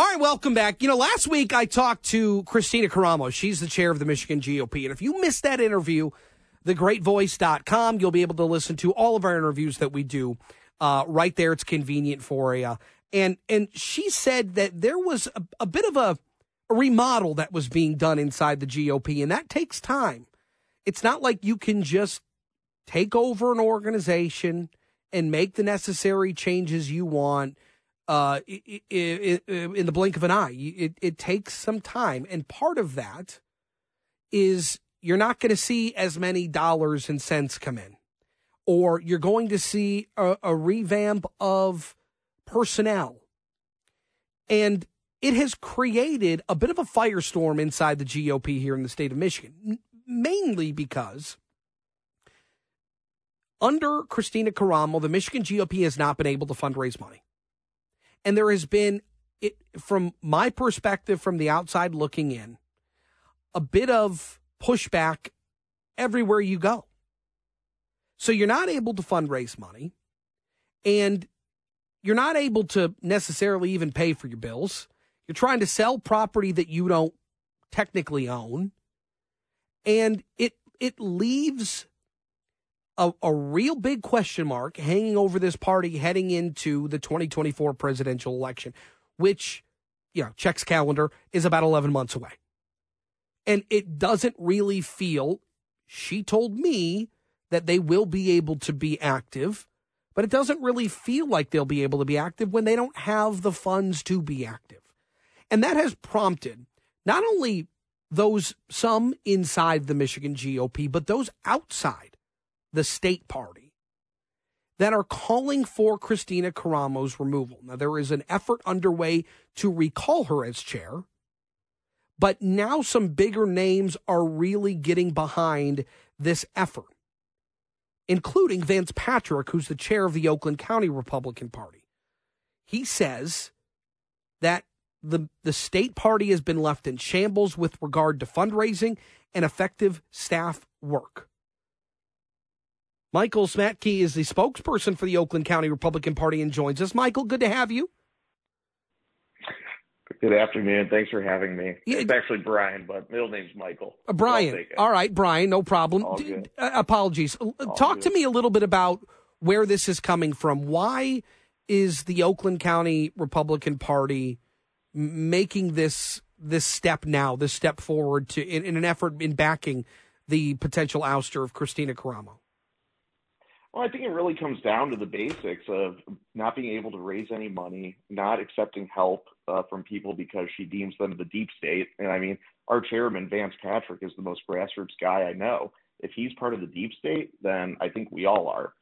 All right, welcome back. You know, last week I talked to Kristina Karamo. She's the chair of the Michigan GOP. And if you missed that interview, thegreatvoice.com, you'll be able to listen to all of our interviews that we do uh, right there. It's convenient for you. And and she said that there was a, a bit of a, a remodel that was being done inside the GOP, and that takes time. It's not like you can just take over an organization and make the necessary changes you want – uh, in the blink of an eye. It, it takes some time. And part of that is you're not going to see as many dollars and cents come in, or you're going to see a, a revamp of personnel. And it has created a bit of a firestorm inside the GOP here in the state of Michigan, mainly because under Kristina Karamo, the Michigan GOP has not been able to fundraise money. And there has been, it, from my perspective, from the outside looking in, a bit of pushback everywhere you go. So you're not able to fundraise money and you're not able to necessarily even pay for your bills. You're trying to sell property that you don't technically own. And it it leaves a, a real big question mark hanging over this party heading into the 2024 presidential election, which, you know, checks calendar is about 11 months away. And it doesn't really feel, she told me that they will be able to be active, but it doesn't really feel like they'll be able to be active when they don't have the funds to be active. And that has prompted not only those some inside the Michigan GOP, but those outside the state party that are calling for Kristina Karamo's removal. Now, there is an effort underway to recall her as chair, but now some bigger names are really getting behind this effort, including Vance Patrick, who's the chair of the Oakland County Republican Party. He says that the, the state party has been left in shambles with regard to fundraising and effective staff work. Michael Szmytke is the spokesperson for the Oakland County Republican Party and joins us. Michael, good to have you. Good afternoon. Thanks for having me. Yeah. It's actually Bryan, but middle name's Michael. Uh, Bryan. All right, Bryan, no problem. D- uh, apologies. All Talk good. to me a little bit about where this is coming from. Why is the Oakland County Republican Party making this this step now, this step forward to in, in an effort in backing the potential ouster of Kristina Karamo? Well, I think it really comes down to the basics of not being able to raise any money, not accepting help uh, from people because she deems them the deep state. And I mean, our chairman, Vance Patrick, is the most grassroots guy I know. If he's part of the deep state, then I think we all are.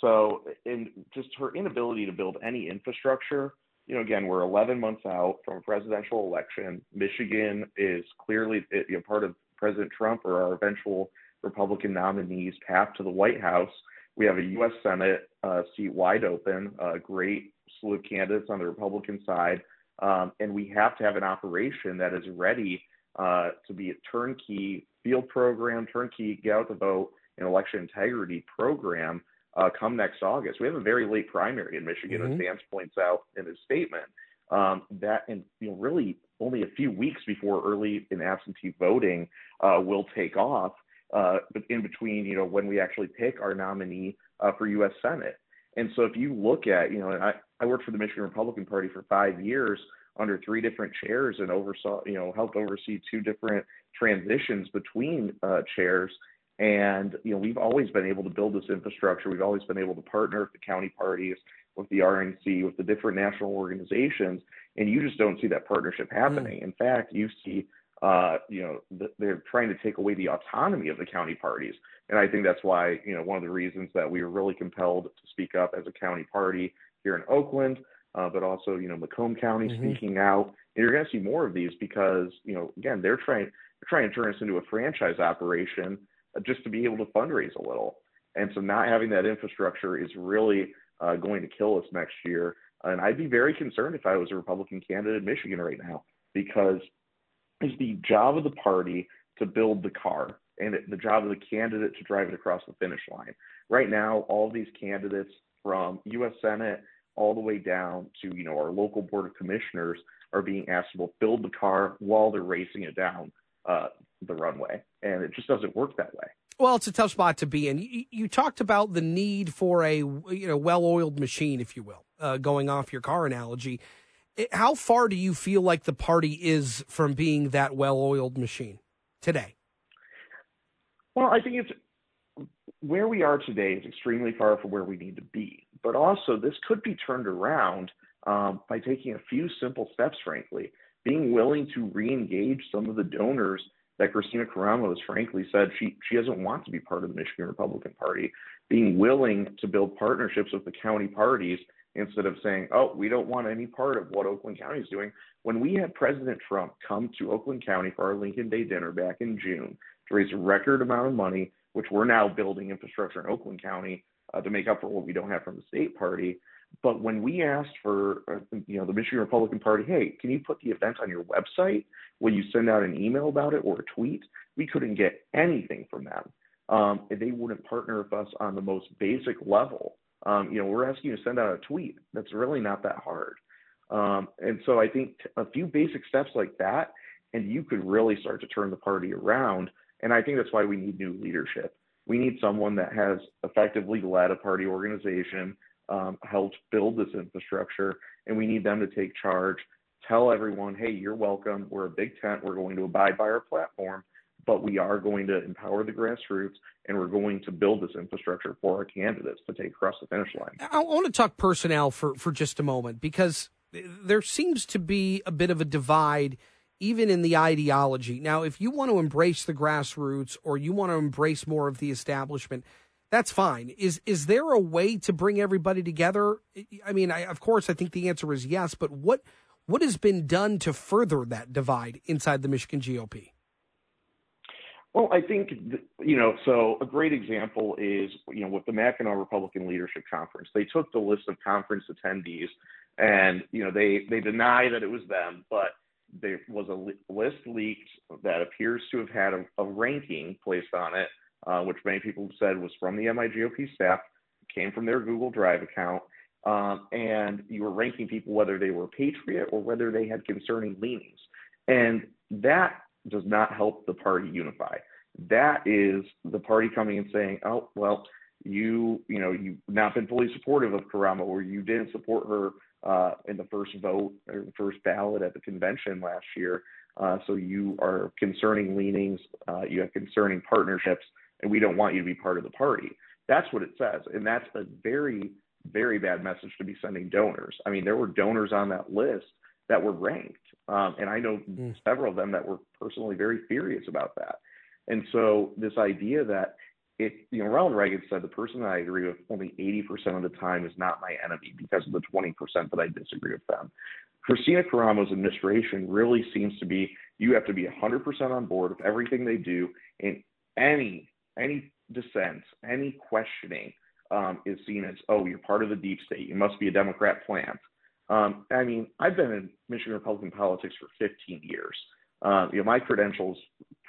So, and just her inability to build any infrastructure, you know, again, we're 11 months out from a presidential election. Michigan is clearly you know, part of President Trump or our eventual Republican nominee's path to the White House we have a U.S. Senate uh, seat wide open, a great slew of candidates on the Republican side, um, and we have to have an operation that is ready uh, to be a turnkey field program, turnkey get out the vote, and election integrity program uh, come next August. We have a very late primary in Michigan, mm-hmm. as Vance points out in his statement. Um, that and you know really only a few weeks before early and absentee voting uh, will take off uh, in between, you know, when we actually pick our nominee uh, for U.S. Senate. And so if you look at, you know, and I, I worked for the Michigan Republican Party for five years under three different chairs and oversaw, you know, helped oversee two different transitions between uh, chairs. And, you know, we've always been able to build this infrastructure. We've always been able to partner with the county parties, with the RNC, with the different national organizations. And you just don't see that partnership happening. Mm. In fact, you see uh, you know, they're trying to take away the autonomy of the county parties. And I think that's why, you know, one of the reasons that we were really compelled to speak up as a county party here in Oakland, uh, but also, you know, Macomb County mm-hmm. speaking out. And you're going to see more of these because, you know, again, they're trying they're trying to turn us into a franchise operation uh, just to be able to fundraise a little. And so not having that infrastructure is really uh, going to kill us next year. And I'd be very concerned if I was a Republican candidate in Michigan right now because is the job of the party to build the car and the job of the candidate to drive it across the finish line. Right now, all these candidates from U.S. Senate all the way down to you know our local board of commissioners are being asked to build the car while they're racing it down uh, the runway, and it just doesn't work that way. Well, it's a tough spot to be in. You, you talked about the need for a you know well-oiled machine, if you will, uh, going off your car analogy. How far do you feel like the party is from being that well-oiled machine today? Well, I think it's where we are today is extremely far from where we need to be. But also, this could be turned around um, by taking a few simple steps, frankly. Being willing to re engage some of the donors that Kristina Karamo has frankly said she, she doesn't want to be part of the Michigan Republican Party. Being willing to build partnerships with the county parties instead of saying, oh, we don't want any part of what Oakland County is doing. When we had President Trump come to Oakland County for our Lincoln Day dinner back in June to raise a record amount of money which we're now building infrastructure in Oakland County uh, to make up for what we don't have from the state party. But when we asked for, uh, you know, the Michigan Republican Party, hey, can you put the event on your website? Will you send out an email about it or a tweet? We couldn't get anything from them. Um, they wouldn't partner with us on the most basic level. Um, you know, we're asking you to send out a tweet. That's really not that hard. Um, and so I think a few basic steps like that, and you could really start to turn the party around and I think that's why we need new leadership. We need someone that has effectively led a party organization, um, helped build this infrastructure, and we need them to take charge, tell everyone, hey, you're welcome. We're a big tent. We're going to abide by our platform, but we are going to empower the grassroots and we're going to build this infrastructure for our candidates to take across the finish line. I want to talk personnel for, for just a moment because there seems to be a bit of a divide – even in the ideology. Now, if you want to embrace the grassroots or you want to embrace more of the establishment, that's fine. Is is there a way to bring everybody together? I mean, I, of course, I think the answer is yes. But what what has been done to further that divide inside the Michigan GOP? Well, I think you know. So a great example is you know with the Mackinac Republican Leadership Conference, they took the list of conference attendees, and you know they they deny that it was them, but there was a list leaked that appears to have had a, a ranking placed on it, uh, which many people said was from the MIGOP staff, came from their Google Drive account, um, and you were ranking people whether they were patriot or whether they had concerning leanings, and that does not help the party unify. That is the party coming and saying, "Oh, well, you, you know, you've not been fully supportive of Karamo, or you didn't support her uh, in the first vote or the first ballot at the convention last year. Uh, so you are concerning leanings, uh, you have concerning partnerships, and we don't want you to be part of the party. That's what it says, and that's a very, very bad message to be sending donors. I mean, there were donors on that list that were ranked, um, and I know mm. several of them that were personally very furious about that. And so this idea that it, you know, Ronald Reagan said the person that I agree with only 80% of the time is not my enemy because of the 20% that I disagree with them. Kristina Karamo's administration really seems to be you have to be 100% on board with everything they do, and any any dissent, any questioning um, is seen as oh you're part of the deep state, you must be a Democrat plant. Um, I mean, I've been in Michigan Republican politics for 15 years. Uh, you know, my credentials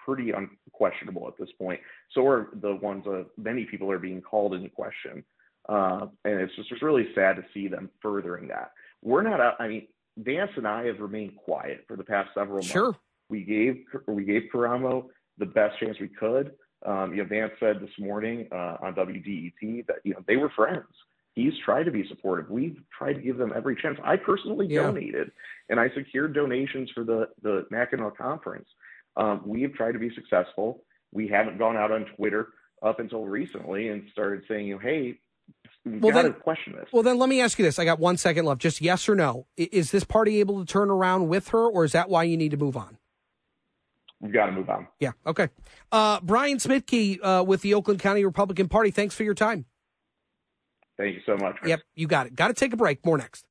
pretty unquestionable at this point. So are the ones that many people are being called into question. Uh, and it's just it's really sad to see them furthering that. We're not out. I mean, Vance and I have remained quiet for the past several months. Sure. We gave we gave Karamo the best chance we could. Um, you know, Vance said this morning uh, on WDET that you know they were friends. He's tried to be supportive. We've tried to give them every chance. I personally yeah. donated, and I secured donations for the the Mackinac conference. Um, we have tried to be successful. We haven't gone out on Twitter up until recently and started saying, you know, hey, well, then, question this. Well, then let me ask you this. I got one second left. Just yes or no. Is this party able to turn around with her, or is that why you need to move on? We've got to move on. Yeah. Okay. Uh, Bryan Szmytke uh, with the Oakland County Republican Party. Thanks for your time. Thank you so much. Yep. You got it. Got to take a break. More next.